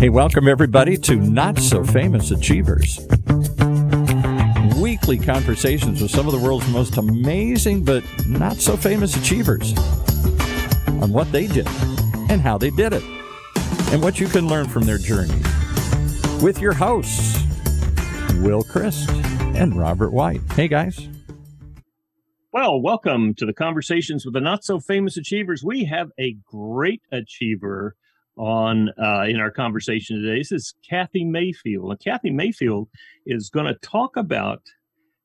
Hey, welcome everybody to Not So Famous Achievers. Weekly conversations with some of the world's most amazing but not so famous achievers on what they did and how they did it, and what you can learn from their journey. With your hosts, Will Christ and Robert White. Hey, guys. Well, welcome to the conversations with the not so famous achievers. We have a great achiever on uh, in our conversation today. This is Kathy Mayfield, and Kathy Mayfield is going to talk about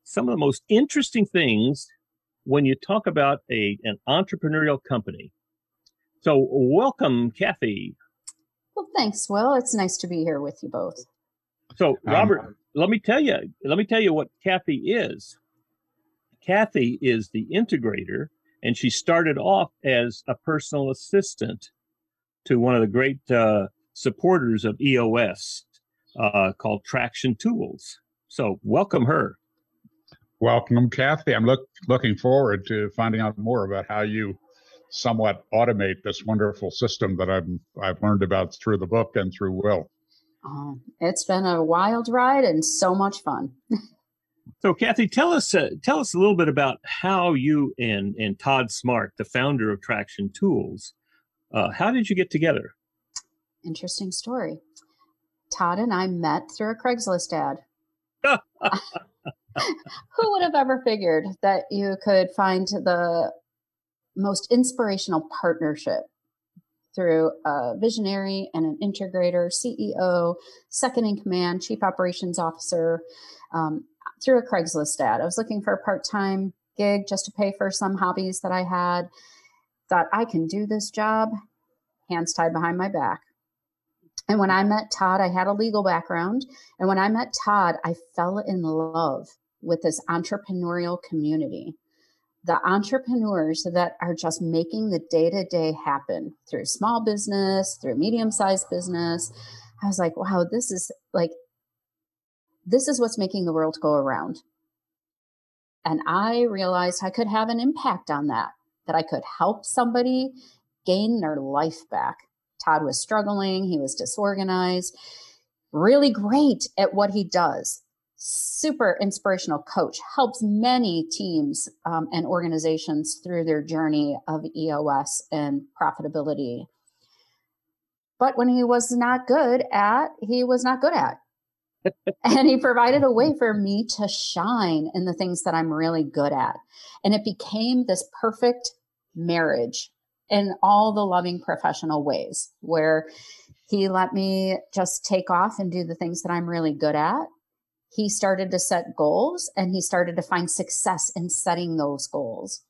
some of the most interesting things when you talk about a an entrepreneurial company. So, welcome, Kathy. Well, thanks, Will. It's nice to be here with you both. So, Robert, um, let me tell you, let me tell you what Kathy is. Kathy is the integrator, and she started off as a personal assistant to one of the great uh, supporters of EOS uh, called Traction Tools. So, welcome her. Welcome, Kathy. I'm look, looking forward to finding out more about how you somewhat automate this wonderful system that I've I've learned about through the book and through Will. Oh, it's been a wild ride and so much fun. so, Kathy, tell us uh, tell us a little bit about how you and and Todd Smart, the founder of Traction Tools, uh, how did you get together? Interesting story. Todd and I met through a Craigslist ad. Who would have ever figured that you could find the most inspirational partnership through a visionary and an integrator, CEO, second in command, chief operations officer, um, through a Craigslist ad. I was looking for a part time gig just to pay for some hobbies that I had. Thought I can do this job, hands tied behind my back. And when I met Todd, I had a legal background. And when I met Todd, I fell in love with this entrepreneurial community the entrepreneurs that are just making the day to day happen through small business, through medium sized business. I was like, wow, this is like, this is what's making the world go around. And I realized I could have an impact on that, that I could help somebody gain their life back. Todd was struggling, he was disorganized, really great at what he does super inspirational coach, helps many teams um, and organizations through their journey of EOS and profitability. But when he was not good at, he was not good at. And he provided a way for me to shine in the things that I'm really good at. And it became this perfect marriage in all the loving professional ways where he let me just take off and do the things that I'm really good at he started to set goals and he started to find success in setting those goals.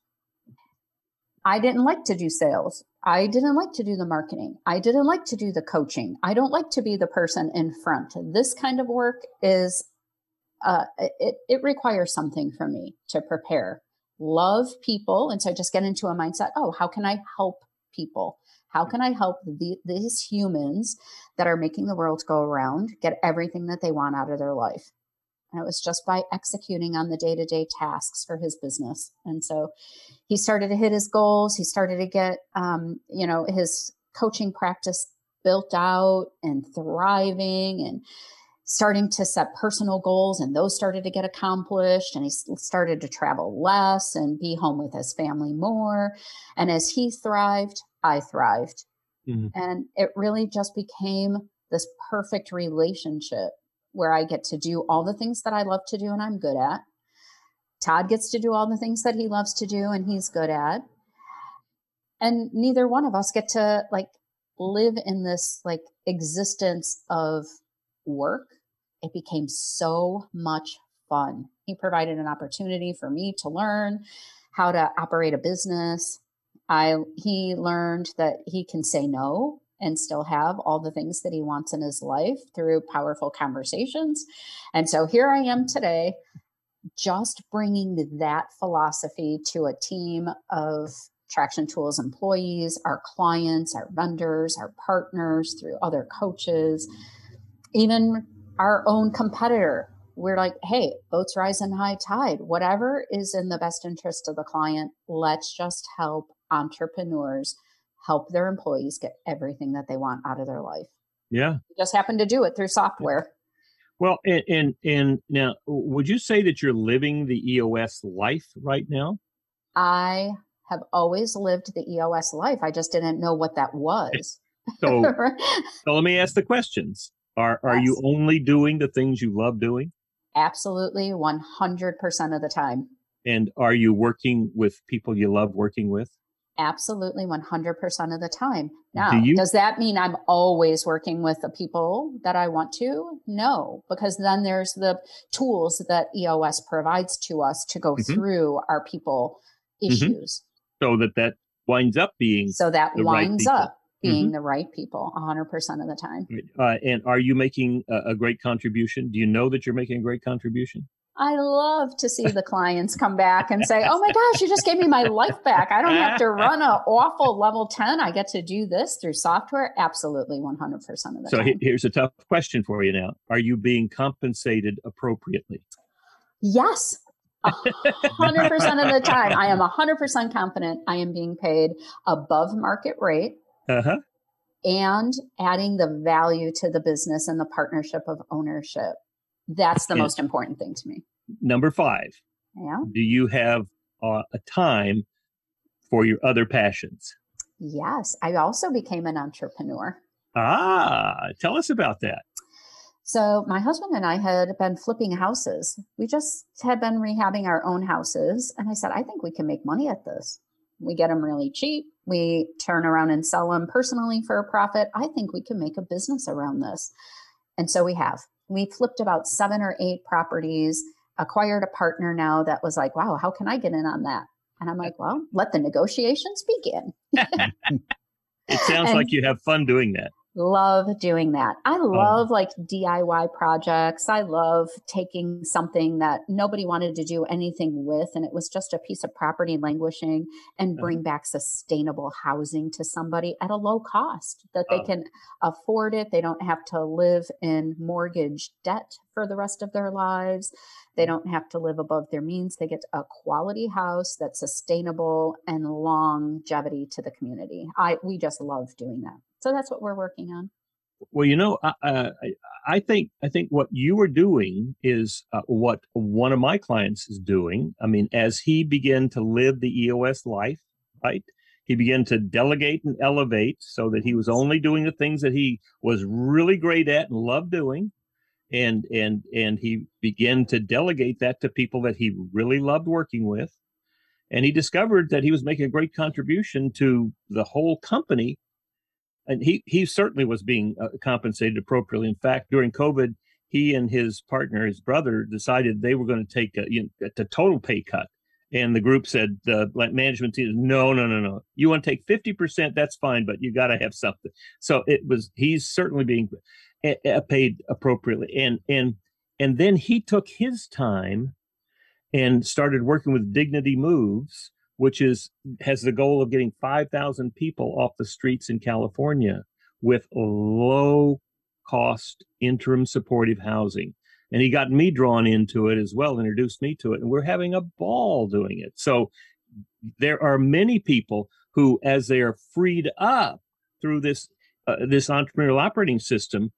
I didn't like to do sales. I didn't like to do the marketing. I didn't like to do the coaching. I don't like to be the person in front. This kind of work is, uh, it, it requires something from me to prepare. Love people. And so just get into a mindset oh, how can I help people? How can I help the, these humans that are making the world go around get everything that they want out of their life? And it was just by executing on the day to day tasks for his business. And so he started to hit his goals. He started to get, um, you know, his coaching practice built out and thriving and starting to set personal goals and those started to get accomplished and he started to travel less and be home with his family more and as he thrived i thrived mm-hmm. and it really just became this perfect relationship where I get to do all the things that I love to do and I'm good at. Todd gets to do all the things that he loves to do and he's good at. And neither one of us get to like live in this like existence of work. It became so much fun. He provided an opportunity for me to learn how to operate a business. I he learned that he can say no and still have all the things that he wants in his life through powerful conversations. And so here I am today, just bringing that philosophy to a team of Traction Tools employees, our clients, our vendors, our partners, through other coaches, even our own competitor we're like, hey, boats rise in high tide. Whatever is in the best interest of the client, let's just help entrepreneurs help their employees get everything that they want out of their life. Yeah. Just happen to do it through software. Well, and, and and now, would you say that you're living the EOS life right now? I have always lived the EOS life. I just didn't know what that was. So, so let me ask the questions. Are are yes. you only doing the things you love doing? Absolutely, 100% of the time. And are you working with people you love working with? Absolutely, 100% of the time. Now, Do does that mean I'm always working with the people that I want to? No, because then there's the tools that EOS provides to us to go mm-hmm. through our people mm-hmm. issues. Mm-hmm. So that that winds up being so that winds right up being mm-hmm. the right people 100% of the time. Uh, and are you making a, a great contribution? Do you know that you're making a great contribution? I love to see the clients come back and say, "Oh my gosh, you just gave me my life back. I don't have to run an awful level 10. I get to do this through software." Absolutely 100% of the so time. So here's a tough question for you now. Are you being compensated appropriately? Yes. 100% of the time. I am 100% confident I am being paid above market rate. Uh-huh. And adding the value to the business and the partnership of ownership. That's the and most important thing to me. Number five. Yeah. Do you have uh, a time for your other passions? Yes. I also became an entrepreneur. Ah, tell us about that. So, my husband and I had been flipping houses. We just had been rehabbing our own houses. And I said, I think we can make money at this. We get them really cheap. We turn around and sell them personally for a profit. I think we can make a business around this. And so we have we flipped about seven or eight properties, acquired a partner now that was like, wow, how can I get in on that? And I'm like, well, let the negotiations begin. it sounds and, like you have fun doing that love doing that. I oh. love oh. like DIY projects. I love taking something that nobody wanted to do anything with, and it was just a piece of property languishing, and bring back sustainable housing to somebody at a low cost that they oh. can afford it. They don't have to live in mortgage debt for the rest of their lives. They mm. don't have to live above their means. They get a quality house that's sustainable and longevity to the community. I we just love doing that. So that's what we're working on. Well, you know, I, I think I think what you are doing is uh, what one of my clients is doing. I mean, as he began to live the EOS life, right? He began to delegate and elevate so that he was only doing the things that he was really great at and loved doing, and and and he began to delegate that to people that he really loved working with, and he discovered that he was making a great contribution to the whole company and he he certainly was being uh, compensated appropriately. In fact, during COVID, he and his partner, his brother, decided they were going to take a, you know, a total pay cut. And the group said, the management team, no, no, no, no. You want to take 50%, that's fine, but you got to have something. So it was, he's certainly being a, a paid appropriately. And, and, and then he took his time and started working with Dignity Moves which is has the goal of getting 5,000 people off the streets in California with low cost interim supportive housing. And he got me drawn into it as well, introduced me to it, and we're having a ball doing it. So there are many people who, as they are freed up through this uh, this entrepreneurial operating system,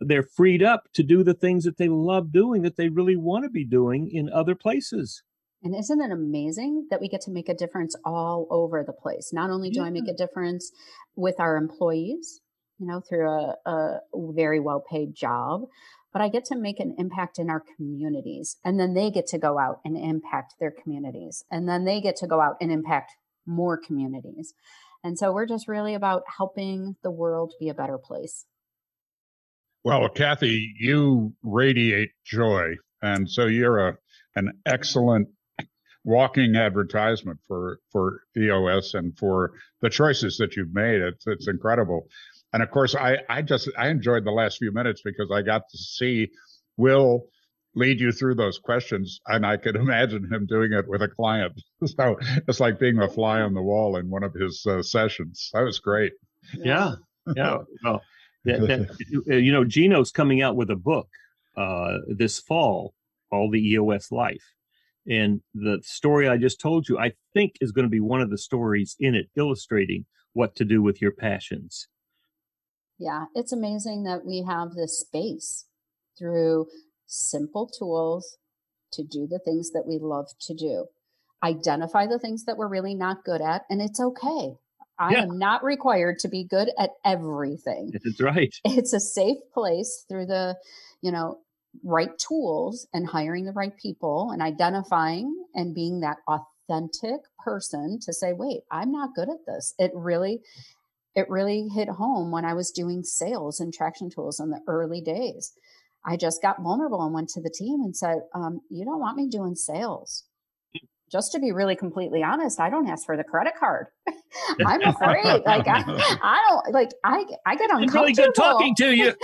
they're freed up to do the things that they love doing that they really want to be doing in other places. And isn't it amazing that we get to make a difference all over the place? Not only do yeah. I make a difference with our employees, you know, through a, a very well paid job, but I get to make an impact in our communities. And then they get to go out and impact their communities. And then they get to go out and impact more communities. And so we're just really about helping the world be a better place. Well, Kathy, you radiate joy. And so you're a an excellent walking advertisement for for EOS and for the choices that you've made. It's it's incredible. And of course, I I just I enjoyed the last few minutes because I got to see Will lead you through those questions, and I could imagine him doing it with a client. So it's like being a fly on the wall in one of his uh, sessions. That was great. Yeah, yeah. Well, that, that, you know, Gino's coming out with a book uh, this fall all the EOS life. And the story I just told you, I think, is going to be one of the stories in it illustrating what to do with your passions. Yeah, it's amazing that we have this space through simple tools to do the things that we love to do. Identify the things that we're really not good at, and it's okay. I yeah. am not required to be good at everything. That's right. It's a safe place through the, you know, right tools and hiring the right people and identifying and being that authentic person to say, wait, I'm not good at this. It really, it really hit home when I was doing sales and traction tools in the early days. I just got vulnerable and went to the team and said, um, You don't want me doing sales. Just to be really completely honest, I don't ask for the credit card. I'm afraid. like I, I don't like I I get uncomfortable. really good talking to you.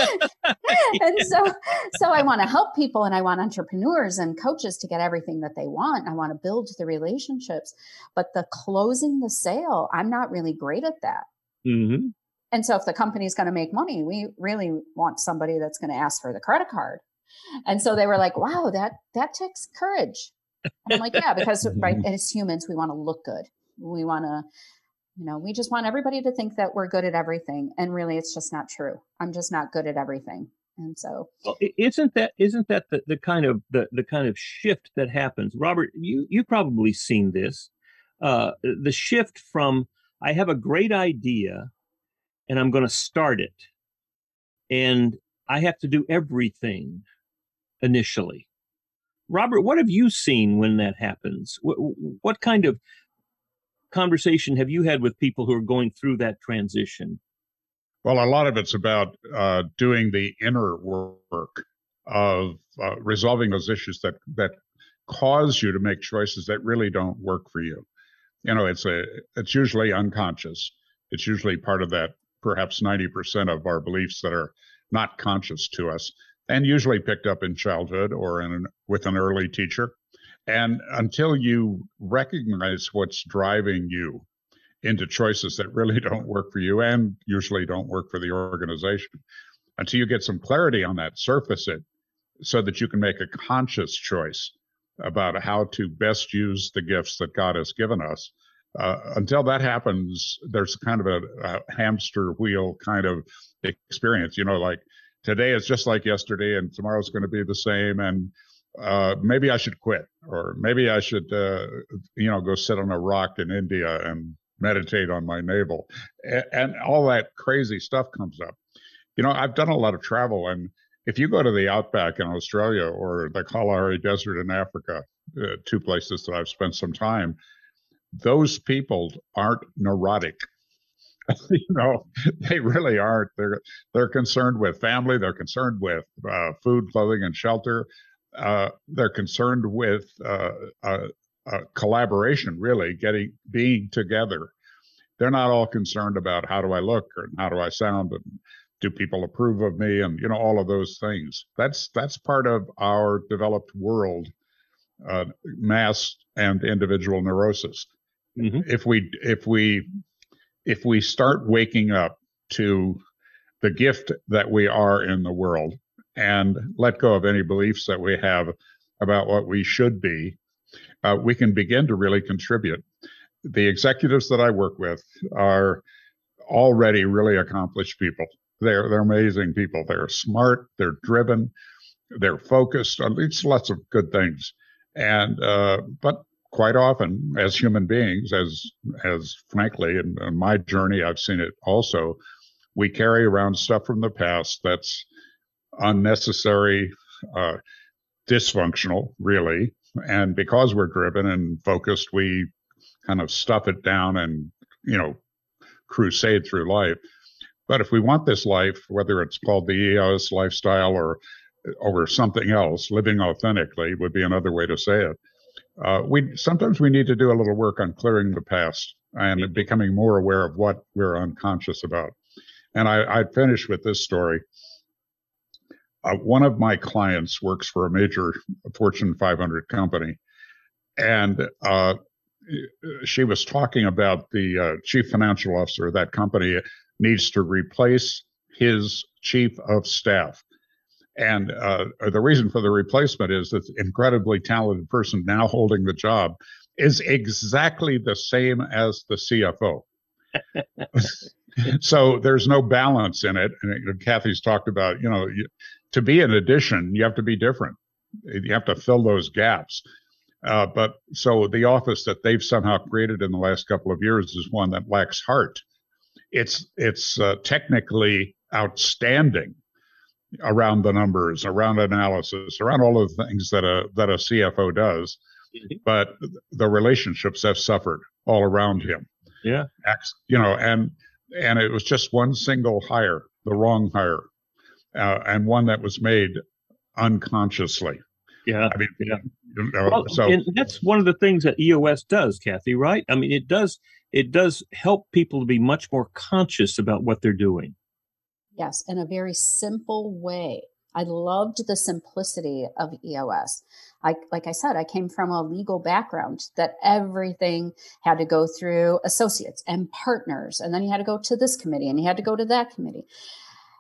and so so I want to help people and I want entrepreneurs and coaches to get everything that they want. I want to build the relationships, but the closing the sale, I'm not really great at that. Mm-hmm. And so if the company's going to make money, we really want somebody that's going to ask for the credit card. And so they were like, wow, that that takes courage. I'm like, yeah, because right as humans, we want to look good. We want to, you know, we just want everybody to think that we're good at everything. And really it's just not true. I'm just not good at everything. And so well, isn't that isn't that the, the kind of the, the kind of shift that happens? Robert, you you probably seen this. Uh, the shift from I have a great idea and I'm going to start it. And I have to do everything initially. Robert, what have you seen when that happens? What, what kind of conversation have you had with people who are going through that transition? Well, a lot of it's about uh, doing the inner work of uh, resolving those issues that that cause you to make choices that really don't work for you. You know, it's a it's usually unconscious. It's usually part of that perhaps 90% of our beliefs that are not conscious to us and usually picked up in childhood or in an, with an early teacher. And until you recognize what's driving you into choices that really don't work for you and usually don't work for the organization, until you get some clarity on that, surface it so that you can make a conscious choice about how to best use the gifts that God has given us uh, until that happens, there's kind of a, a, hamster wheel kind of experience. You know, like today is just like yesterday, and tomorrow's going to be the same, and uh, maybe I should quit, or maybe I should, uh, you know, go sit on a rock in India and meditate on my navel, and, and all that crazy stuff comes up. You know, I've done a lot of travel, and if you go to the outback in Australia or the Kalahari Desert in Africa, uh, two places that I've spent some time those people aren't neurotic. you know, they really aren't. They're they're concerned with family. They're concerned with uh, food, clothing, and shelter. Uh, they're concerned with uh, collaboration. Really, getting being together. They're not all concerned about how do I look or how do I sound and do people approve of me and you know all of those things. That's that's part of our developed world, uh, mass and individual neurosis mm-hmm. if we if we if we start waking up to the gift that we are in the world and let go of any beliefs that we have about what we should be, uh, we can begin to really contribute. The executives that I work with are already really accomplished people. They're they're amazing people. They're smart. They're driven. They're focused. It's lots of good things. And uh, but quite often as human beings, as as frankly in, in, my journey, I've seen it also. We carry around stuff from the past that's unnecessary, uh, dysfunctional, really, and because we're driven and focused, we kind of stuff it down and you know crusade through life. But if we want this life, whether it's called the EOS lifestyle or or something else, living authentically would be another way to say it uh, we sometimes we need to do a little work on clearing the past and mm-hmm. becoming more aware of what we're unconscious about. And I, I finish with this story. Uh, one of my clients works for a major Fortune 500 company, and uh, she was talking about the uh, chief financial officer of that company needs to replace his chief of staff And uh, the reason for the replacement is that incredibly talented person now holding the job is exactly the same as the CFO. so there's no balance in it. And Kathy's talked about, you know, you, to be an addition, you have to be different. You have to fill those gaps. Uh, but so the office that they've somehow created in the last couple of years is one that lacks heart. It's it's uh, technically outstanding around the numbers, around analysis, around all of the things that a that a CFO does. Mm-hmm. But the relationships have suffered all around him. Yeah, you know, and and it was just one single hire, the wrong hire, uh, and one that was made unconsciously. Yeah, I mean, yeah. You know, well, so and that's one of the things that EOS does, Kathy. Right? I mean, it does it does help people to be much more conscious about what they're doing. Yes, in a very simple way. I loved the simplicity of EOS. I, like I said, I came from a legal background that everything had to go through associates and partners. And then you had to go to this committee and you had to go to that committee.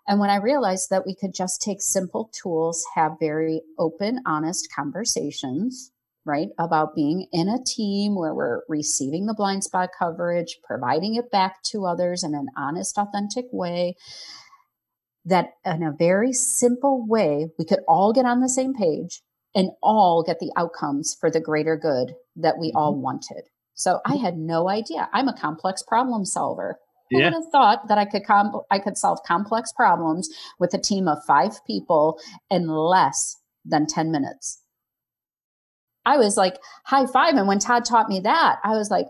And when I realized that we could just take simple tools, have very open, honest conversations, right, about being in a team where we're receiving the blind spot coverage, providing it back to others in an honest, authentic way, that in a very simple way, we could all get on the same page and all get the outcomes for the greater good that we all mm-hmm. wanted. So I had no idea. I'm a complex problem solver. Who yeah. would have thought that I could com- I could solve complex problems with a team of five people in less than 10 minutes? I was like high five. And when Todd taught me that, I was like,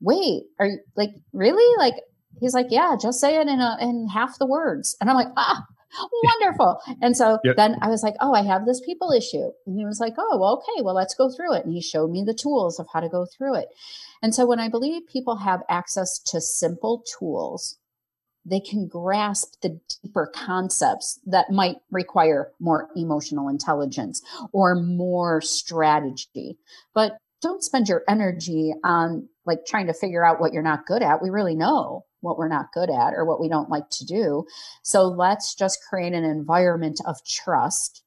wait, are you like really? Like he's like, yeah, just say it in a in half the words. And I'm like, ah, wonderful. And so yep. then I was like, oh, I have this people issue. And he was like, oh, well, okay, well, let's go through it. And he showed me the tools of how to go through it. And so when I believe people have access to simple tools, they can grasp the deeper concepts that might require more emotional intelligence or more strategy. But don't spend your energy on like trying to figure out what you're not good at. We really know what we're not good at or what we don't like to do. So let's just create an environment of trust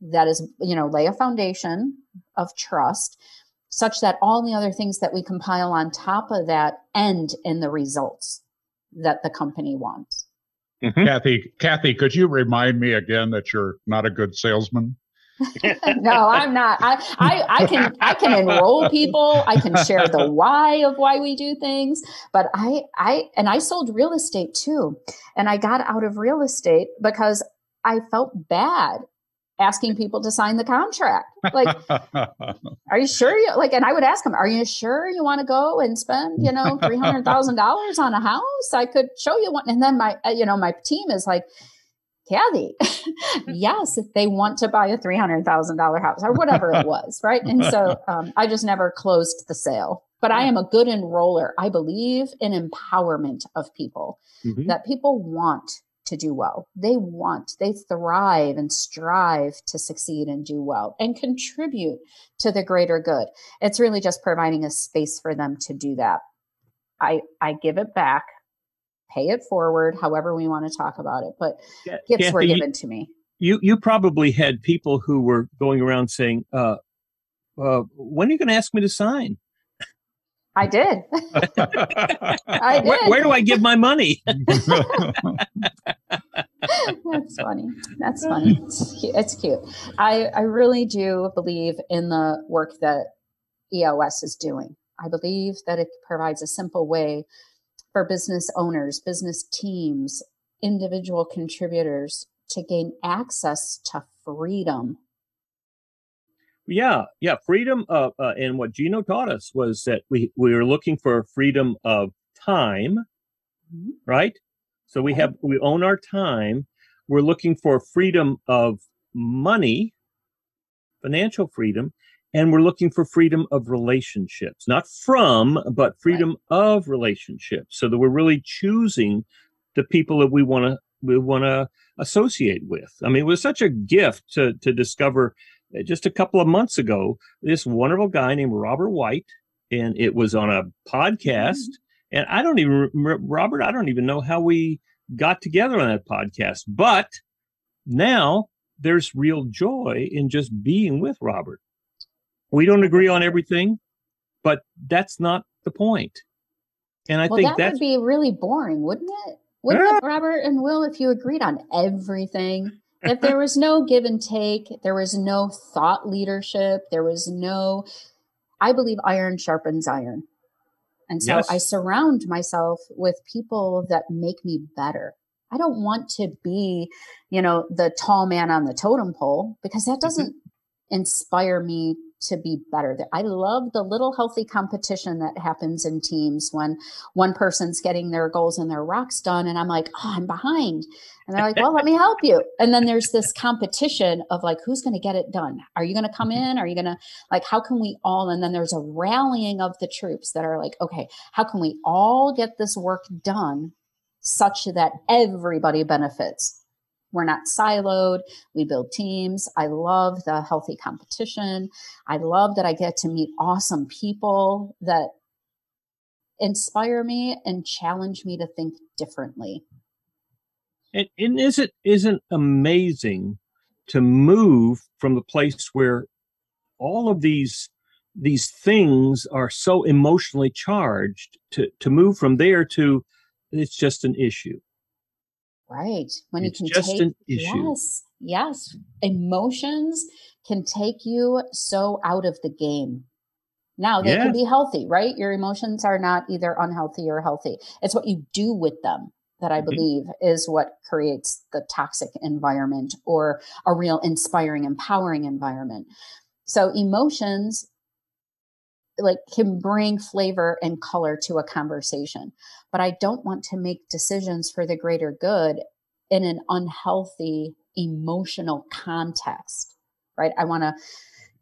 that is, you know, lay a foundation of trust such that all the other things that we compile on top of that end in the results that the company wants. Mm-hmm. Kathy, Kathy, could you remind me again that you're not a good salesman? no, I'm not. I, I, I can I can enroll people. I can share the why of why we do things. But I I and I sold real estate too, and I got out of real estate because I felt bad asking people to sign the contract. Like, are you sure you like? And I would ask them, "Are you sure you want to go and spend you know three hundred thousand dollars on a house? I could show you one." And then my uh, you know my team is like Kathy, yes, if they want to buy a $300,000 house or whatever it was, right? And so um, I just never closed the sale. But I am a good enroller. I believe in empowerment of people, mm-hmm. that people want to do well. They want, they thrive and strive to succeed and do well and contribute to the greater good. It's really just providing a space for them to do that. I, I give it back pay it forward, however we want to talk about it. But yeah, gifts Kathy, were given to me. You you probably had people who were going around saying, uh, uh, "When are you going to ask me to sign?" I did. I did. Where, where, do I give my money? That's funny. That's funny. It's cute. it's cute. I, I really do believe in the work that EOS is doing. I believe that it provides a simple way for business owners, business teams, individual contributors to gain access to freedom. Yeah, yeah, freedom. Uh, uh, and what Gino taught us was that we we were looking for freedom of time, mm-hmm. right? So we have we own our time. We're looking for freedom of money, financial freedom, and we're looking for freedom of relationships not from but freedom right. of relationships so that we're really choosing the people that we want to we want to associate with i mean it was such a gift to to discover uh, just a couple of months ago this wonderful guy named robert white and it was on a podcast mm-hmm. and i don't even robert i don't even know how we got together on that podcast but now there's real joy in just being with Robert. We don't agree on everything, but that's not the point. And I well, think that would be really boring, wouldn't it? Wouldn't it, Robert and Will, if you agreed on everything? if there was no give and take, there was no thought leadership, there was no, I believe iron sharpens iron. And so Yes. I surround myself with people that make me better. I don't want to be, you know, the tall man on the totem pole because that mm-hmm. doesn't inspire me to be better. I love the little healthy competition that happens in teams when one person's getting their goals and their rocks done and I'm like, "Oh, I'm behind." And they're like, "Well, let me help you." And then there's this competition of like who's going to get it done? Are you going to come mm-hmm. in? Are you going to like how can we all and then there's a rallying of the troops that are like, "Okay, how can we all get this work done such that everybody benefits?" We're not siloed. We build teams. I love the healthy competition. I love that I get to meet awesome people that inspire me and challenge me to think differently. And, and is it isn't amazing to move from the place where all of these these things are so emotionally charged to to move from there to it's just an issue. Right. When It's you can just take an issue. yes, yes, emotions can take you so out of the game. Now they Yeah. can be healthy, right? Your emotions are not either unhealthy or healthy. It's what you do with them that I Mhm. believe is what creates the toxic environment or a real inspiring, empowering environment. So emotions like can bring flavor and color to a conversation but i don't want to make decisions for the greater good in an unhealthy emotional context right? I want to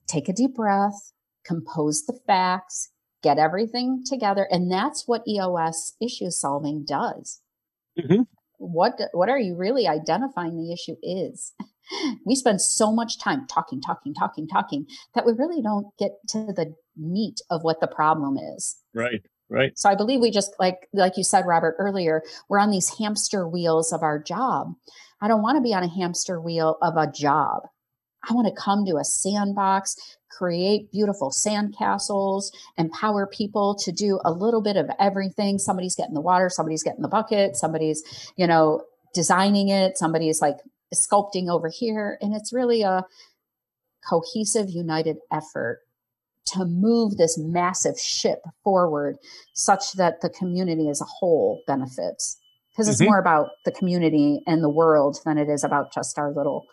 take a deep breath compose the facts get everything together and that's what eos issue solving does. Mhm. what what are you really identifying the issue is? We spend so much time talking talking talking talking that we really don't get to the meat of what the problem is Right. Right. so i believe we just like like you said robert earlier we're on these hamster wheels of our job i don't want to be on a hamster wheel of a job i want to come to a sandbox create beautiful sandcastles empower people to do a little bit of everything somebody's getting the water somebody's getting the bucket somebody's you know designing it somebody's like sculpting over here and it's really a cohesive united effort to move this massive ship forward such that the community as a whole benefits because it's Mhm. more about the community and the world than it is about just our little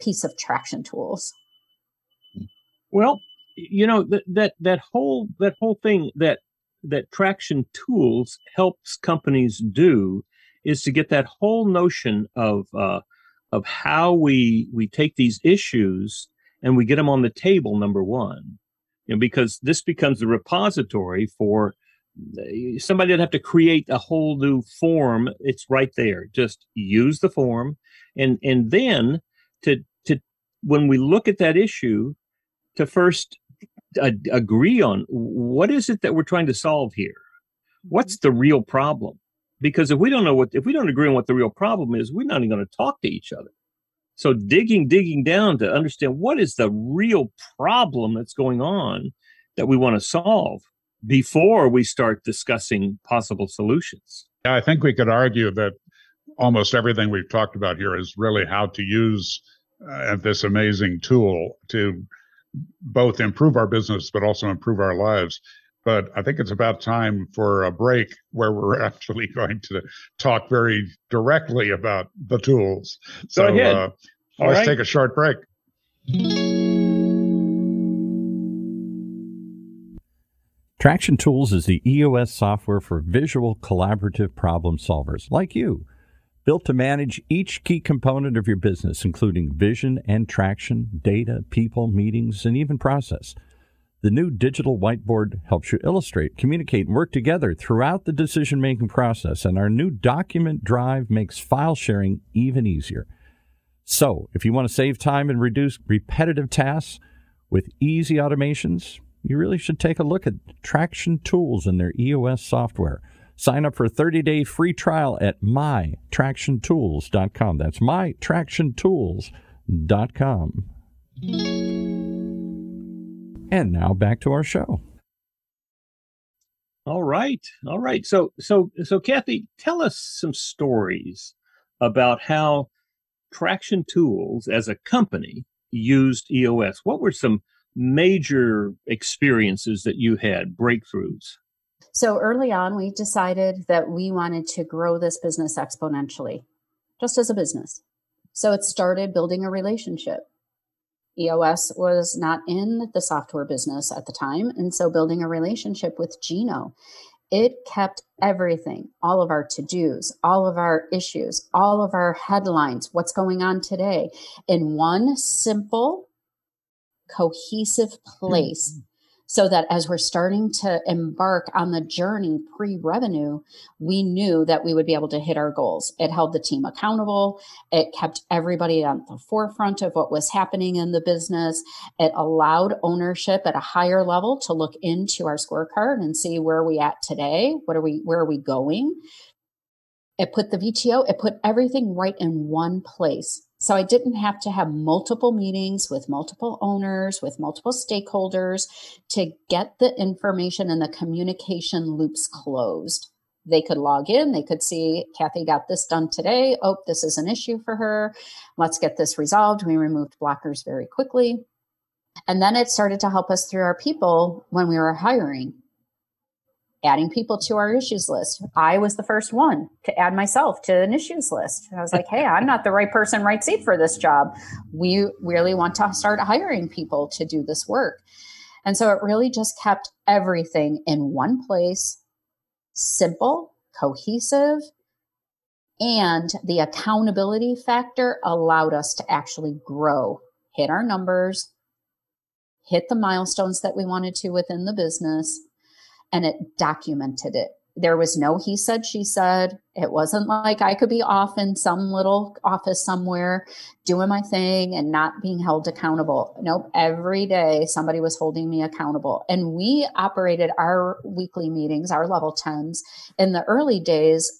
piece of traction tools Well, you know that that that whole that whole thing that that traction tools helps companies do is to get that whole notion of uh, of how we we take these issues and we get them on the table. Number one, you know, because this becomes the repository for uh, somebody that have to create a whole new form. It's right there. Just use the form, and and then to to when we look at that issue to first a- agree on what is it that we're trying to solve here what's the real problem because if we don't know what if we don't agree on what the real problem is we're not even going to talk to each other so digging digging down to understand what is the real problem that's going on that we want to solve before we start discussing possible solutions Yeah, I think we could argue that almost everything we've talked about here is really how to use uh, this amazing tool to both improve our business but also improve our lives. But I think it's about time for a break where we're actually going to talk very directly about the tools. so ahead. Uh, let's right. take a short break. Traction Tools is the EOS software for visual collaborative problem solvers like you, built to manage each key component of your business, including vision and traction, data, people, meetings, and even process. The new digital whiteboard helps you illustrate, communicate, and work together throughout the decision making process, and our new document drive makes file sharing even easier. So, if you want to save time and reduce repetitive tasks with easy automations, you really should take a look at Traction Tools and their EOS software. Sign up for a 30-day free trial at mytractiontools.com. That's mytractiontools.com. com. And now back to our show. All right. All right. So so so Kathy, tell us some stories about how Traction Tools as a company used EOS. What were some major experiences that you had, breakthroughs? So early on, we decided that we wanted to grow this business exponentially, just as a business. So it started building a relationship. EOS was not in the software business at the time. And so building a relationship with Gino, it kept everything, all of our to dos, all of our issues, all of our headlines, what's going on today in one simple, cohesive place. Mm-hmm so that as we're starting to embark on the journey pre revenue, we knew that we would be able to hit our goals. It held the team accountable. It kept everybody on the forefront of what was happening in the business. It allowed ownership at a higher level to look into our scorecard and see where are we at today? What are we, where are we going? It put the VTO, it put everything right in one place. So I didn't have to have multiple meetings with multiple owners, with multiple stakeholders to get the information and the communication loops closed. They could log in, they could see Kathy got this done today. Oh, this is an issue for her. Let's get this resolved. We removed blockers very quickly. And then it started to help us through our people when we were hiring adding people to our issues list. I was the first one to add myself to an issues list. I was like, hey, I'm not the right person, right seat for this job. We really want to start hiring people to do this work. And so it really just kept everything in one place, simple, cohesive, and the accountability factor allowed us to actually grow, hit our numbers, hit the milestones that we wanted to within the business and it documented it. There was no he said, she said. It wasn't like I could be off in some little office somewhere doing my thing and not being held accountable. Nope. Every day somebody was holding me accountable. And we operated our weekly meetings, our level 10s in the early days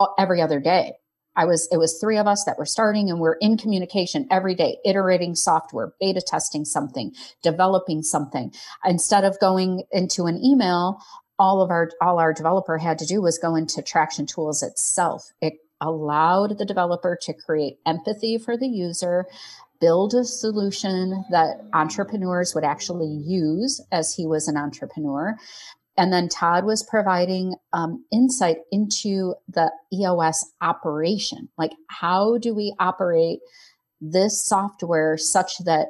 uh, every other day. I was, it was three of us that were starting and we're in communication every day, iterating software, beta testing something, developing something. Instead of going into an email, all of our, all our developer had to do was go into traction tools itself. It allowed the developer to create empathy for the user, build a solution that entrepreneurs would actually use as he was an entrepreneur and then Todd was providing um, insight into the EOS operation. Like, how do we operate this software such that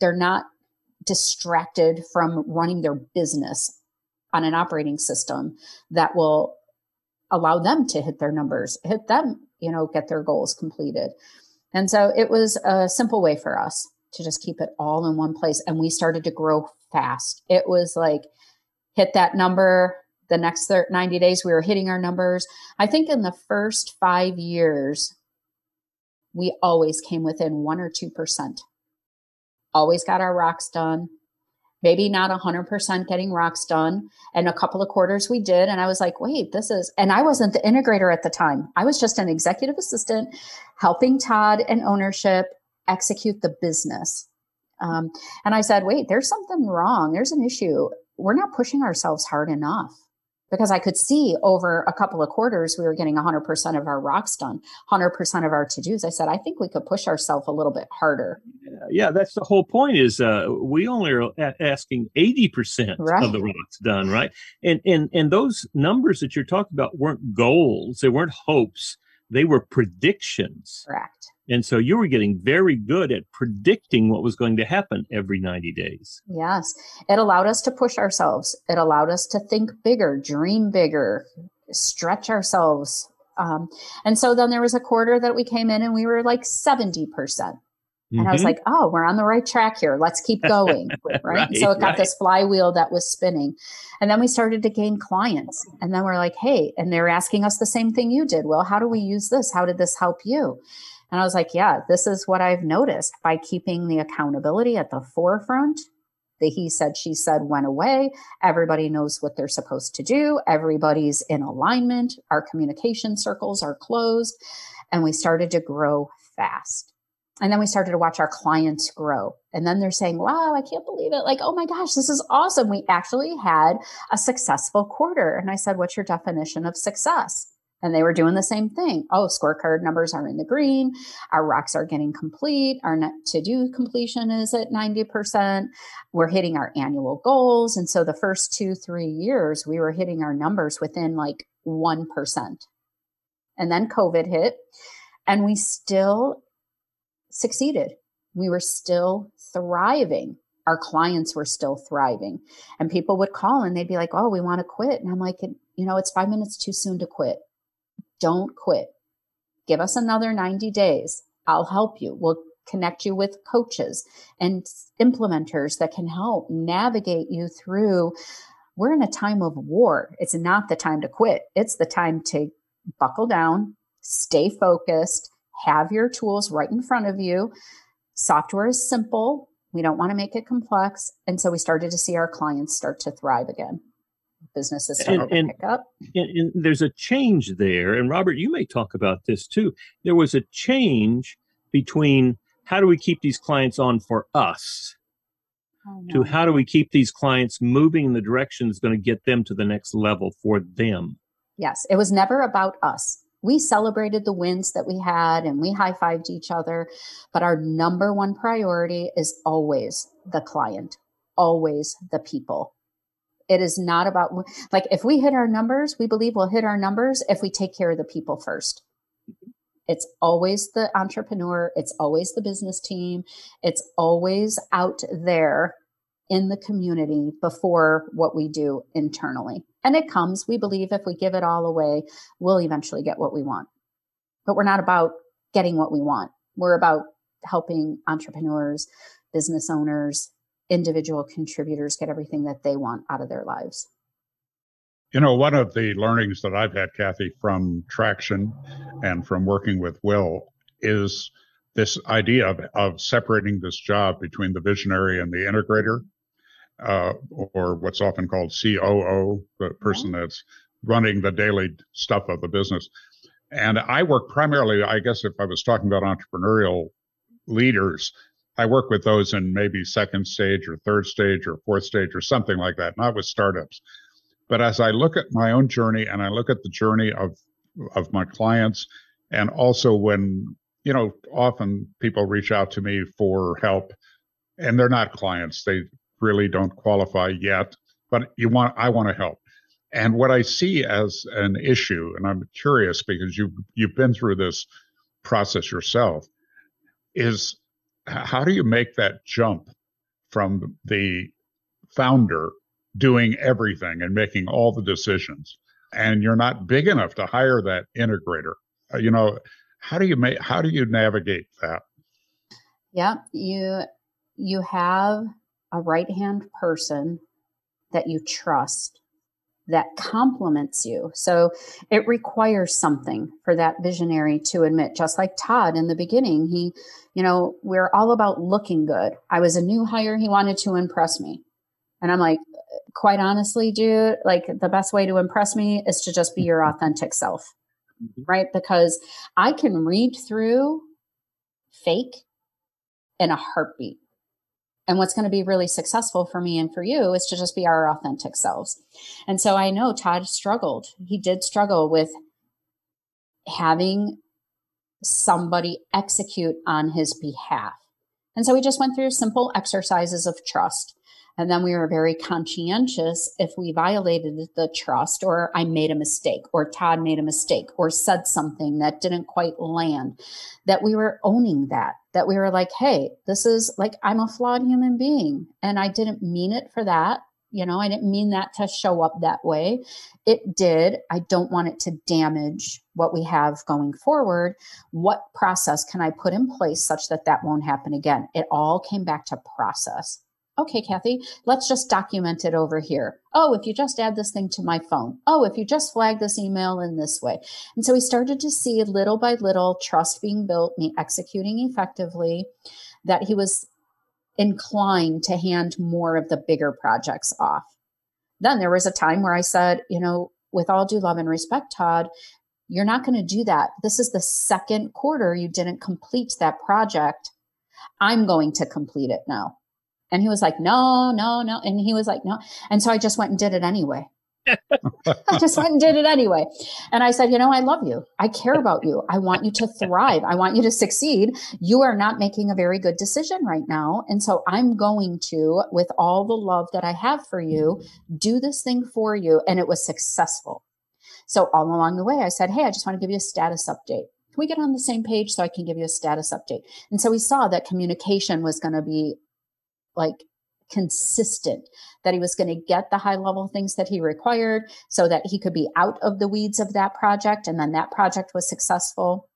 they're not distracted from running their business on an operating system that will allow them to hit their numbers, hit them, you know, get their goals completed. And so it was a simple way for us to just keep it all in one place. And we started to grow fast. It was like, hit that number. The next 90 days, we were hitting our numbers. I think in the first five years, we always came within one or 2%. Always got our rocks done. Maybe not 100% getting rocks done. And a couple of quarters we did. And I was like, wait, this is, and I wasn't the integrator at the time. I was just an executive assistant helping Todd and ownership execute the business. Um, and I said, wait, there's something wrong. There's an issue we're not pushing ourselves hard enough because I could see over a couple of quarters we were getting 100% of our rocks done, 100% of our to dos. I said, I think we could push ourselves a little bit harder. Yeah, that's the whole point. Is uh, we only are asking 80% right. of the rocks done, right? And and and those numbers that you're talking about weren't goals, they weren't hopes, they were predictions. Correct. And so you were getting very good at predicting what was going to happen every 90 days. Yes. It allowed us to push ourselves. It allowed us to think bigger, dream bigger, stretch ourselves. Um, and so then there was a quarter that we came in and we were like 70%. And mm-hmm. I was mm-hmm. like, oh, we're on the right track here. Let's keep going. right. right so it got right. this flywheel that was spinning. And then we started to gain clients. And then we're like, hey, and they're asking us the same thing you did. Well, how do we use this? How did this help you? And I was like, yeah, this is what I've noticed by keeping the accountability at the forefront. The he said, she said went away. Everybody knows what they're supposed to do. Everybody's in alignment. Our communication circles are closed. And we started to grow fast. And then we started to watch our clients grow. And then they're saying, wow, I can't believe it. Like, oh my gosh, this is awesome. We actually had a successful quarter. And I said, what's your definition of success? And they were doing the same thing. Oh, scorecard numbers are in the green. Our rocks are getting complete. Our net to do completion is at 90%. We're hitting our annual goals. And so the first two, three years, we were hitting our numbers within like 1%. And then COVID hit and we still succeeded. We were still thriving. Our clients were still thriving. And people would call and they'd be like, oh, we want to quit. And I'm like, you know, it's five minutes too soon to quit. Don't quit. Give us another 90 days. I'll help you. We'll connect you with coaches and implementers that can help navigate you through. We're in a time of war. It's not the time to quit. It's the time to buckle down, stay focused, have your tools right in front of you. Software is simple. We don't want to make it complex. And so we started to see our clients start to thrive again. Businesses started and, and, to pick up. And, and there's a change there. And Robert, you may talk about this too. There was a change between how do we keep these clients on for us oh, no. to how do we keep these clients moving in the direction that's going to get them to the next level for them. Yes, it was never about us we celebrated the wins that we had and we high fived each other. But our number one priority is always the client, always the people. It is not about, like, if we hit our numbers, we believe we'll hit our numbers if we take care of the people first. Mm-hmm. It's always the entrepreneur, it's always the business team, it's always out there in the community before what we do internally. And it comes, we believe if we give it all away, we'll eventually get what we want. But we're not about getting what we want. We're about helping entrepreneurs, business owners, individual contributors get everything that they want out of their lives. You know, one of the learnings that I've had, Kathy, from Traction and from working with Will is this idea of, of separating this job between the visionary and the integrator uh, or what's often called COO, the person that's running the daily stuff of the business. And I work primarily, I guess, if I was talking about entrepreneurial leaders, I work with those in maybe second stage or third stage or fourth stage or something like that, not with startups. But as I look at my own journey and I look at the journey of of my clients, and also when you know, often people reach out to me for help, and they're not clients; they really don't qualify yet, but you want, I want to help. And what I see as an issue, and I'm curious because you've, you've been through this process yourself, is how do you make that jump from the founder doing everything and making all the decisions? And you're not big enough to hire that integrator. Uh, you know how do you make how do you navigate that? Yeah you you have a right hand person that you trust that complements you. So it requires something for that visionary to admit, just like Todd in the beginning. He, you know, we're all about looking good. I was a new hire. He wanted to impress me. And I'm like, quite honestly, dude, like the best way to impress me is to just be your authentic self. Mm-hmm. Right. Because I can read through fake in a heartbeat. And what's going to be really successful for me and for you is to just be our authentic selves. And so I know Todd struggled. He did struggle with having somebody execute on his behalf. And so we just went through simple exercises of trust. And then we were very conscientious if we violated the trust or I made a mistake or Todd made a mistake or said something that didn't quite land, that we were owning that, that we were like, hey, this is like, I'm a flawed human being and I didn't mean it for that. You know, I didn't mean that to show up that way. It did. I don't want it to damage what we have going forward. What process can I put in place such that that won't happen again? It all came back to process okay, Kathy, let's just document it over here. Oh, if you just add this thing to my phone. Oh, if you just flag this email in this way. And so we started to see little by little trust being built, me executing effectively, that he was inclined to hand more of the bigger projects off. Then there was a time where I said, you know, with all due love and respect, Todd, You're not going to do that. This is the second quarter you didn't complete that project. I'm going to complete it now. And he was like, no, no, no. And he was like, no. And so I just went and did it anyway. I just went and did it anyway. And I said, you know, I love you. I care about you. I want you to thrive. I want you to succeed. You are not making a very good decision right now. And so I'm going to, with all the love that I have for you, do this thing for you. And it was successful. So all along the way, I said, Hey, I just want to give you a status update. Can we get on the same page so I can give you a status update? And so we saw that communication was going to be like consistent, that he was going to get the high level things that he required so that he could be out of the weeds of that project. And then that project was successful.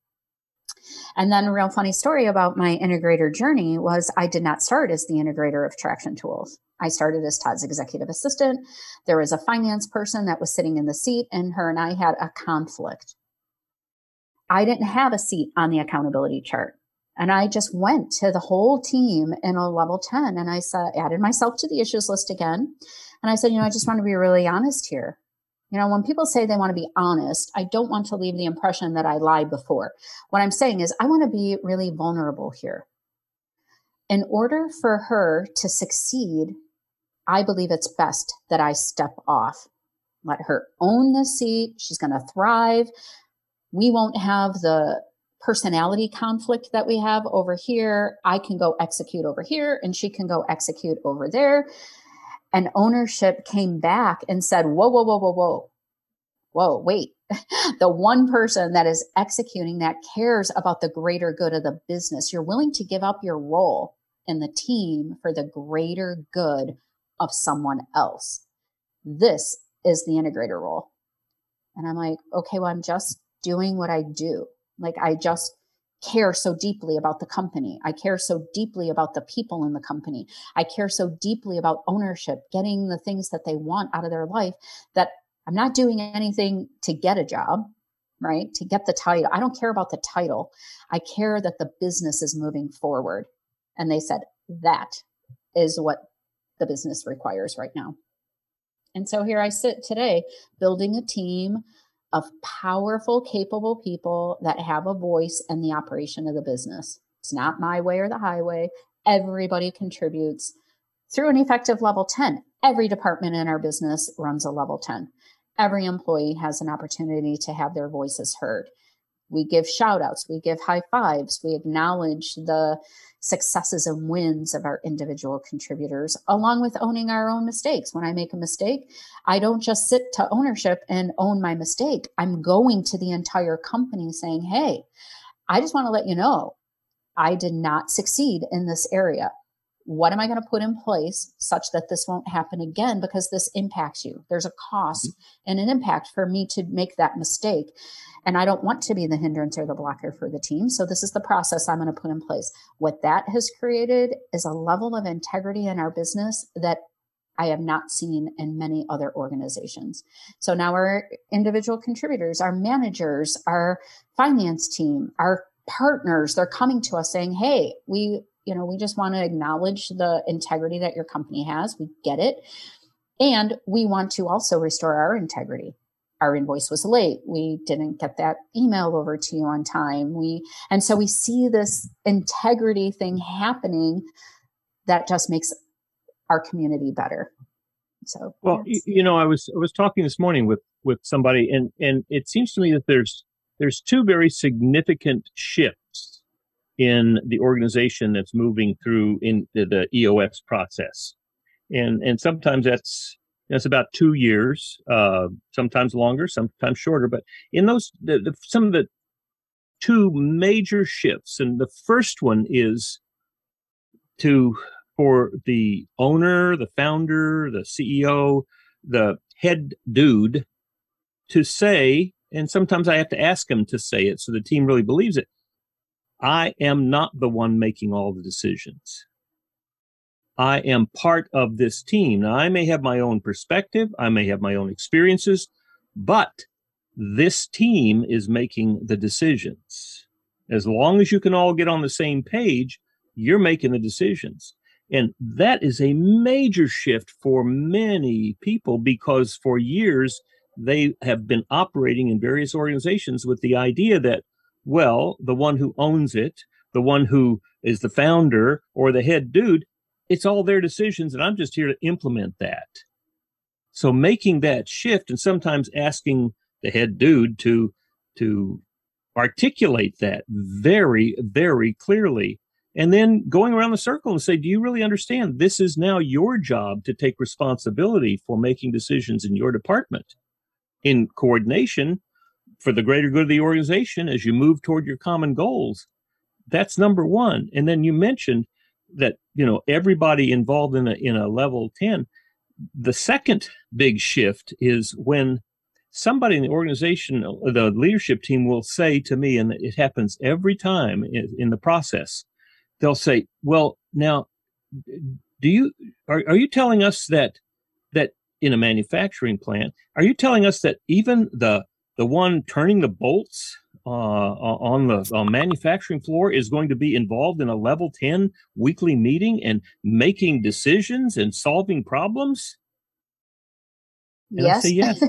And then a real funny story about my integrator journey was I did not start as the integrator of traction tools. I started as Todd's executive assistant. There was a finance person that was sitting in the seat and her and I had a conflict. I didn't have a seat on the accountability chart. And I just went to the whole team in a level 10 and I said, added myself to the issues list again. And I said, you know, I just want to be really honest here. You know, when people say they want to be honest, I don't want to leave the impression that I lied before. What I'm saying is, I want to be really vulnerable here. In order for her to succeed, I believe it's best that I step off. Let her own the seat. She's going to thrive. We won't have the personality conflict that we have over here. I can go execute over here and she can go execute over there. And ownership came back and said, whoa, whoa, whoa, whoa, whoa. Whoa, wait. the one person that is executing that cares about the greater good of the business. You're willing to give up your role in the team for the greater good of someone else. This is the integrator role. And I'm like, okay, well, I'm just doing what I do. Like I just care so deeply about the company. I care so deeply about the people in the company. I care so deeply about ownership, getting the things that they want out of their life that I'm not doing anything to get a job, right? To get the title. I don't care about the title. I care that the business is moving forward. And they said that is what the business requires right now. And so here I sit today building a team of powerful, capable people that have a voice in the operation of the business. It's not my way or the highway. Everybody contributes through an effective level 10. Every department in our business runs a level 10. Every employee has an opportunity to have their voices heard. We give shout outs, we give high fives, we acknowledge the successes and wins of our individual contributors, along with owning our own mistakes. When I make a mistake, I don't just sit to ownership and own my mistake. I'm going to the entire company saying, Hey, I just want to let you know I did not succeed in this area. What am I going to put in place such that this won't happen again? Because this impacts you. There's a cost mm-hmm. and an impact for me to make that mistake. And I don't want to be the hindrance or the blocker for the team. So this is the process I'm going to put in place. What that has created is a level of integrity in our business that I have not seen in many other organizations. So now our individual contributors, our managers, our finance team, our partners, they're coming to us saying, Hey, we, you know, we just want to acknowledge the integrity that your company has. We get it. And we want to also restore our integrity. Our invoice was late. We didn't get that email over to you on time. We and so we see this integrity thing happening that just makes our community better. So well you, you know i was i was talking this morning with with somebody and and it seems to me that there's there's two very significant shifts in the organization that's moving through in the, the eos process and and sometimes that's that's about two years, uh, sometimes longer, sometimes shorter. But in those, the, the, some of the two major shifts, and the first one is to for the owner, the founder, the CEO, the head dude to say, and sometimes I have to ask him to say it so the team really believes it. I am not the one making all the decisions. I am part of this team. Now, I may have my own perspective, I may have my own experiences, but this team is making the decisions. As long as you can all get on the same page, you're making the decisions. And that is a major shift for many people because for years they have been operating in various organizations with the idea that, well, the one who owns it, the one who is the founder or the head dude, it's all their decisions, and I'm just here to implement that. So making that shift and sometimes asking the head dude to to articulate that very, very clearly. And then going around the circle and say, Do you really understand? This is now your job to take responsibility for making decisions in your department in coordination for the greater good of the organization as you move toward your common goals. That's number one. And then you mentioned that, you know, everybody involved in a, in a level 10. The second big shift is when somebody in the organization, the leadership team will say to me, and it happens every time in, in the process, they'll say, "Well, now, do you are, are you telling us that that in a manufacturing plant, are you telling us that even the the one turning the bolts uh, on the on manufacturing floor is going to be involved in a level 10 weekly meeting and making decisions and solving problems? And yes. Yes.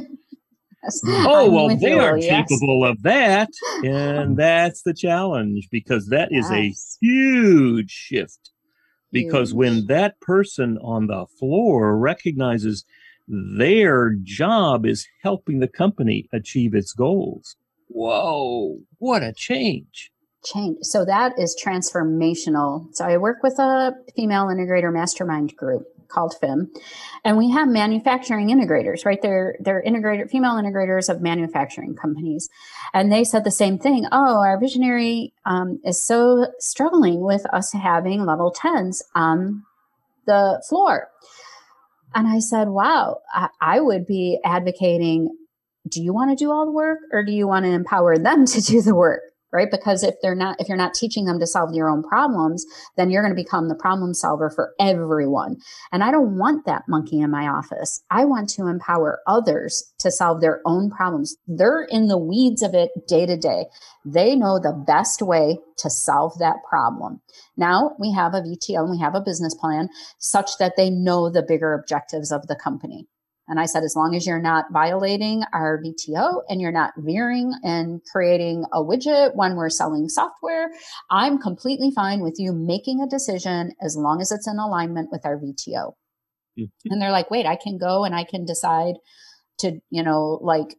Oh, well, they are yes. capable of that. And that's the challenge because that is yes. a huge shift. Because when that person on the floor recognizes their job is helping the company achieve its goals, whoa, what a change. Change. So that is transformational. So I work with a female integrator mastermind group called FIM. And we have manufacturing integrators, right? They're, they're integrator, female integrators of manufacturing companies. And they said the same thing. Oh, our visionary um, is so struggling with us having level 10s on the floor. And I said, wow, I, I would be advocating do you want to do all the work or do you want to empower them to do the work? Right? Because if they're not if you're not teaching them to solve your own problems then you're going to become the problem solver for everyone. And i don't want that monkey in my office. I want to empower others to solve their own problems. They're in the weeds of it day to day. They know the best way to solve that problem. Now we have a vto and we have a business plan such that they know the bigger objectives of the company and I said, as long as you're not violating our VTO and you're not veering and creating a widget when we're selling software, I'm completely fine with you making a decision as long as it's in alignment with our VTO. Mm-hmm. And they're like, wait, I can go and I can decide to, you know, like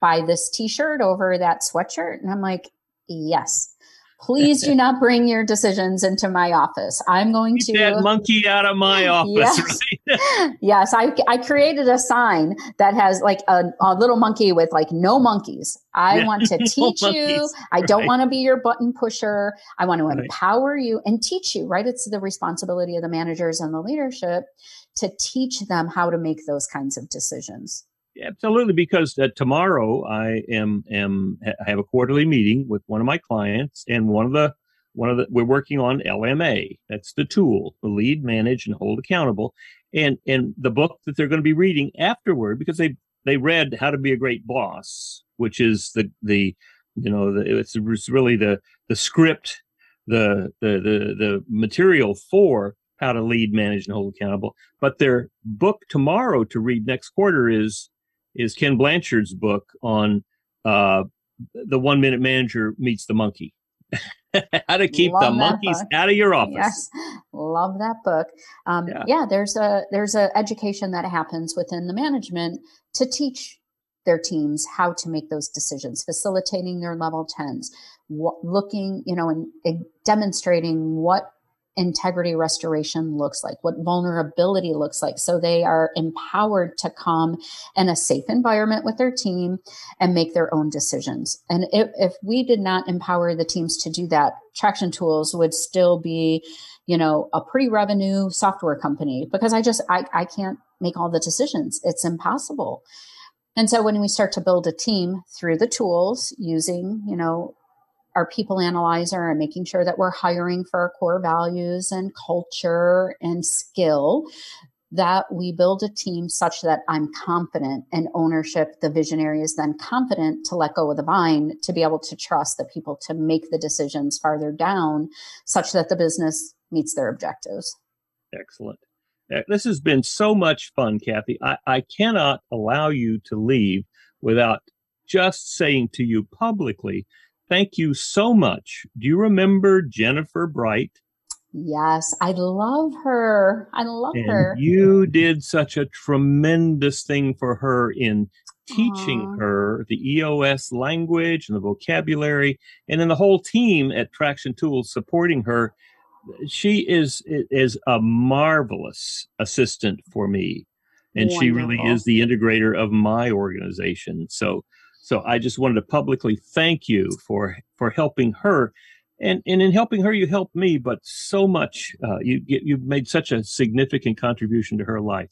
buy this t shirt over that sweatshirt. And I'm like, yes. Please do not bring your decisions into my office. I'm going Get to that monkey out of my office. yes, right? yes. I, I created a sign that has like a, a little monkey with like no monkeys. I yeah, want to teach no you. Monkeys. I don't right. want to be your button pusher. I want to right. empower you and teach you. Right? It's the responsibility of the managers and the leadership to teach them how to make those kinds of decisions. Absolutely, because uh, tomorrow I am am I have a quarterly meeting with one of my clients, and one of the one of the we're working on LMA. That's the tool, the lead, manage, and hold accountable. And and the book that they're going to be reading afterward, because they they read How to Be a Great Boss, which is the the you know the, it's, it's really the the script, the the the the material for how to lead, manage, and hold accountable. But their book tomorrow to read next quarter is is Ken Blanchard's book on uh, the one minute manager meets the monkey. How to keep love the monkeys book. out of your office. Yes, love that book. Um, yeah. yeah, there's a there's a education that happens within the management to teach their teams how to make those decisions, facilitating their level tens, looking, you know, and, and demonstrating what integrity restoration looks like, what vulnerability looks like. So they are empowered to come in a safe environment with their team and make their own decisions. And if, if we did not empower the teams to do that, Traction Tools would still be, you know, a pre-revenue software company because I just, I, I can't make all the decisions. It's impossible. And so when we start to build a team through the tools using, you know, our people analyzer and making sure that we're hiring for our core values and culture and skill that we build a team such that I'm confident and ownership, the visionary is then confident to let go of the vine to be able to trust the people to make the decisions farther down such that the business meets their objectives. Excellent. This has been so much fun, Kathy. I, I cannot allow you to leave without just saying to you publicly, thank you so much. Do you remember Jennifer Bright? Yes, I love her. I love and her. You did such a tremendous thing for her in teaching Aww. her the EOS language and the vocabulary, and then the whole team at Traction Tools supporting her. She is is a marvelous assistant for me, and Wonderful. she really is the integrator of my organization. So, so I just wanted to publicly thank you for for helping her. And and in helping her you helped me but so much uh, you you've made such a significant contribution to her life.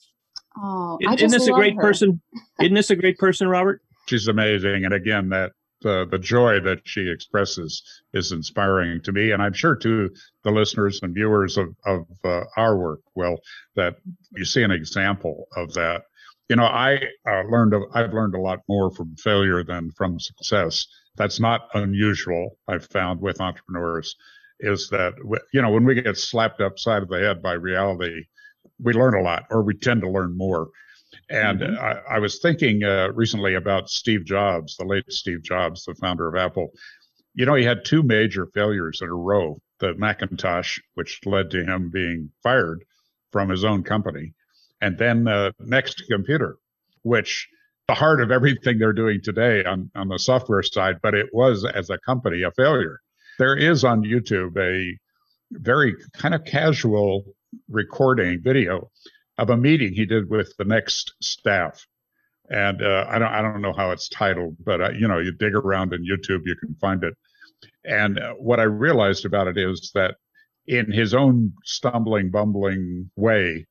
Oh I isn't this a great her. person? Isn't this a great person robert? She's amazing. And again that uh, the joy that she expresses is inspiring to me. And i'm sure to the listeners and viewers of, of uh, our work well that you see an example of that you know i uh, learned i've learned a lot more from failure than from success that's not unusual. I've found with entrepreneurs is that you know when we get slapped upside of the head by reality, we learn a lot, or we tend to learn more. And mm-hmm. I, I, was thinking uh, recently about Steve Jobs, the late Steve Jobs, the founder of Apple. You know, he had two major failures in a row: the Macintosh, which led to him being fired from his own company, and then uh, Next Computer, which the heart of everything they're doing today on, on the software side, but it was as a company a failure. There is on YouTube a very kind of casual recording video of a meeting he did with the next staff. And uh, I don't I don't know how it's titled, but uh, you know you dig around in YouTube you can find it. And uh, what I realized about it is that in his own stumbling, bumbling way,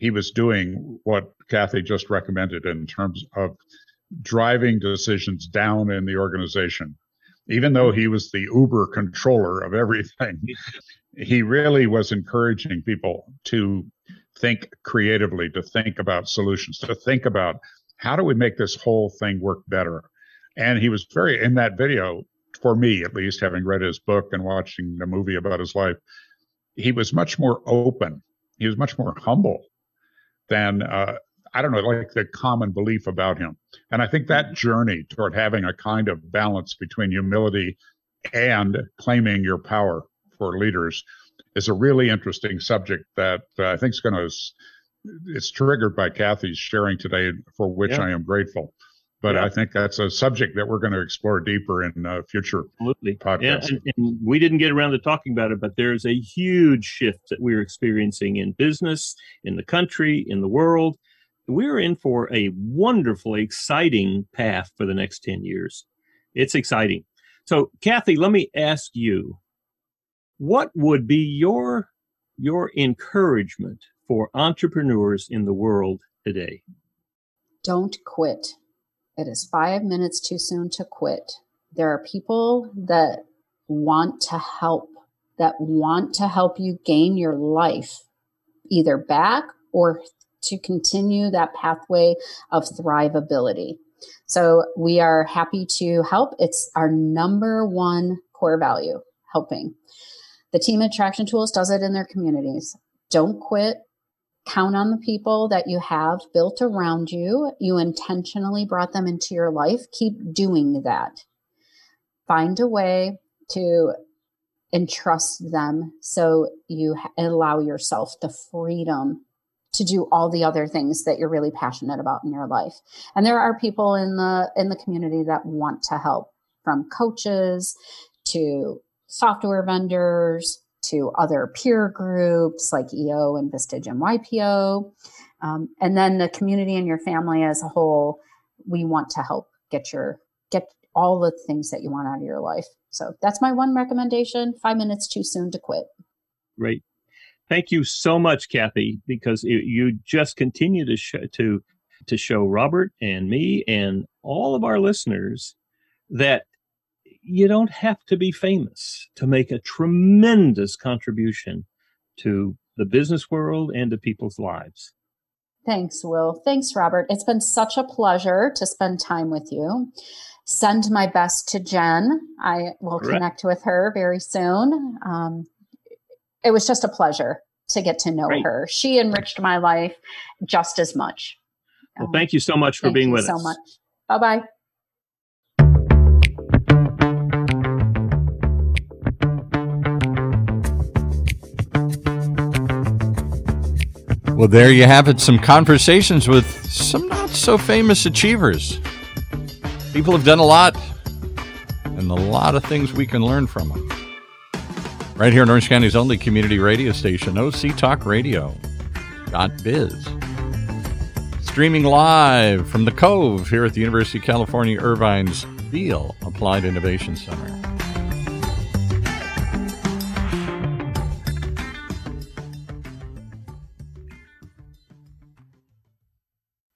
he was doing what Kathy just recommended in terms of driving decisions down in the organization. Even though he was the uber controller of everything, he really was encouraging people to think creatively, to think about solutions, to think about how do we make this whole thing work better. And he was very, in that video, for me at least, having read his book and watching the movie about his life, he was much more open. He was much more humble than uh, I don't know, like the common belief about him. And I think that mm-hmm. journey toward having a kind of balance between humility and claiming your power for leaders is a really interesting subject that uh, I think is going to it's triggered by Kathy's sharing today, for which yeah. I am grateful. But yeah. I think that's a subject that we're going to explore deeper in uh, future Absolutely. podcasts. Yeah, and, and we didn't get around to talking about it, but there's a huge shift that we're experiencing in business, in the country, in the world. We're in for a wonderfully exciting path for the next 10 years. It's exciting. So, Kathy, let me ask you what would be your your encouragement for entrepreneurs in the world today? Don't quit. It is five minutes too soon to quit. There are people that want to help, that want to help you gain your life either back or to continue that pathway of thrivability. So we are happy to help. It's our number one core value, helping. The team at Traction Tools does it in their communities. Don't quit count on the people that you have built around you. You intentionally brought them into your life. Keep doing that. Find a way to entrust them so you allow yourself the freedom to do all the other things that you're really passionate about in your life. And there are people in the in the community that want to help from coaches to software vendors to other peer groups like EO and Vistage and YPO. Um, and then the community and your family as a whole, we want to help get your get all the things that you want out of your life. So that's my one recommendation. Five minutes too soon to quit. Great. Thank you so much, Kathy, because it, you just continue to show, to to show Robert and me and all of our listeners that you don't have to be famous to make a tremendous contribution to the business world and to people's lives. Thanks, Will. Thanks, Robert. It's been such a pleasure to spend time with you. Send my best to Jen. I will connect with her very soon. Um, it was just a pleasure to get to know Great. her. She enriched my life just as much. Well, thank you so much for being with so us. Much. Bye bye. Well, there you have it. Some conversations with some not so famous achievers. People have done a lot, and a lot of things we can learn from them. Right here in Orange County's only community radio station, OC Talk Radio. Biz. Streaming live from the Cove here at the University of California Irvine's Beall Applied Innovation Center.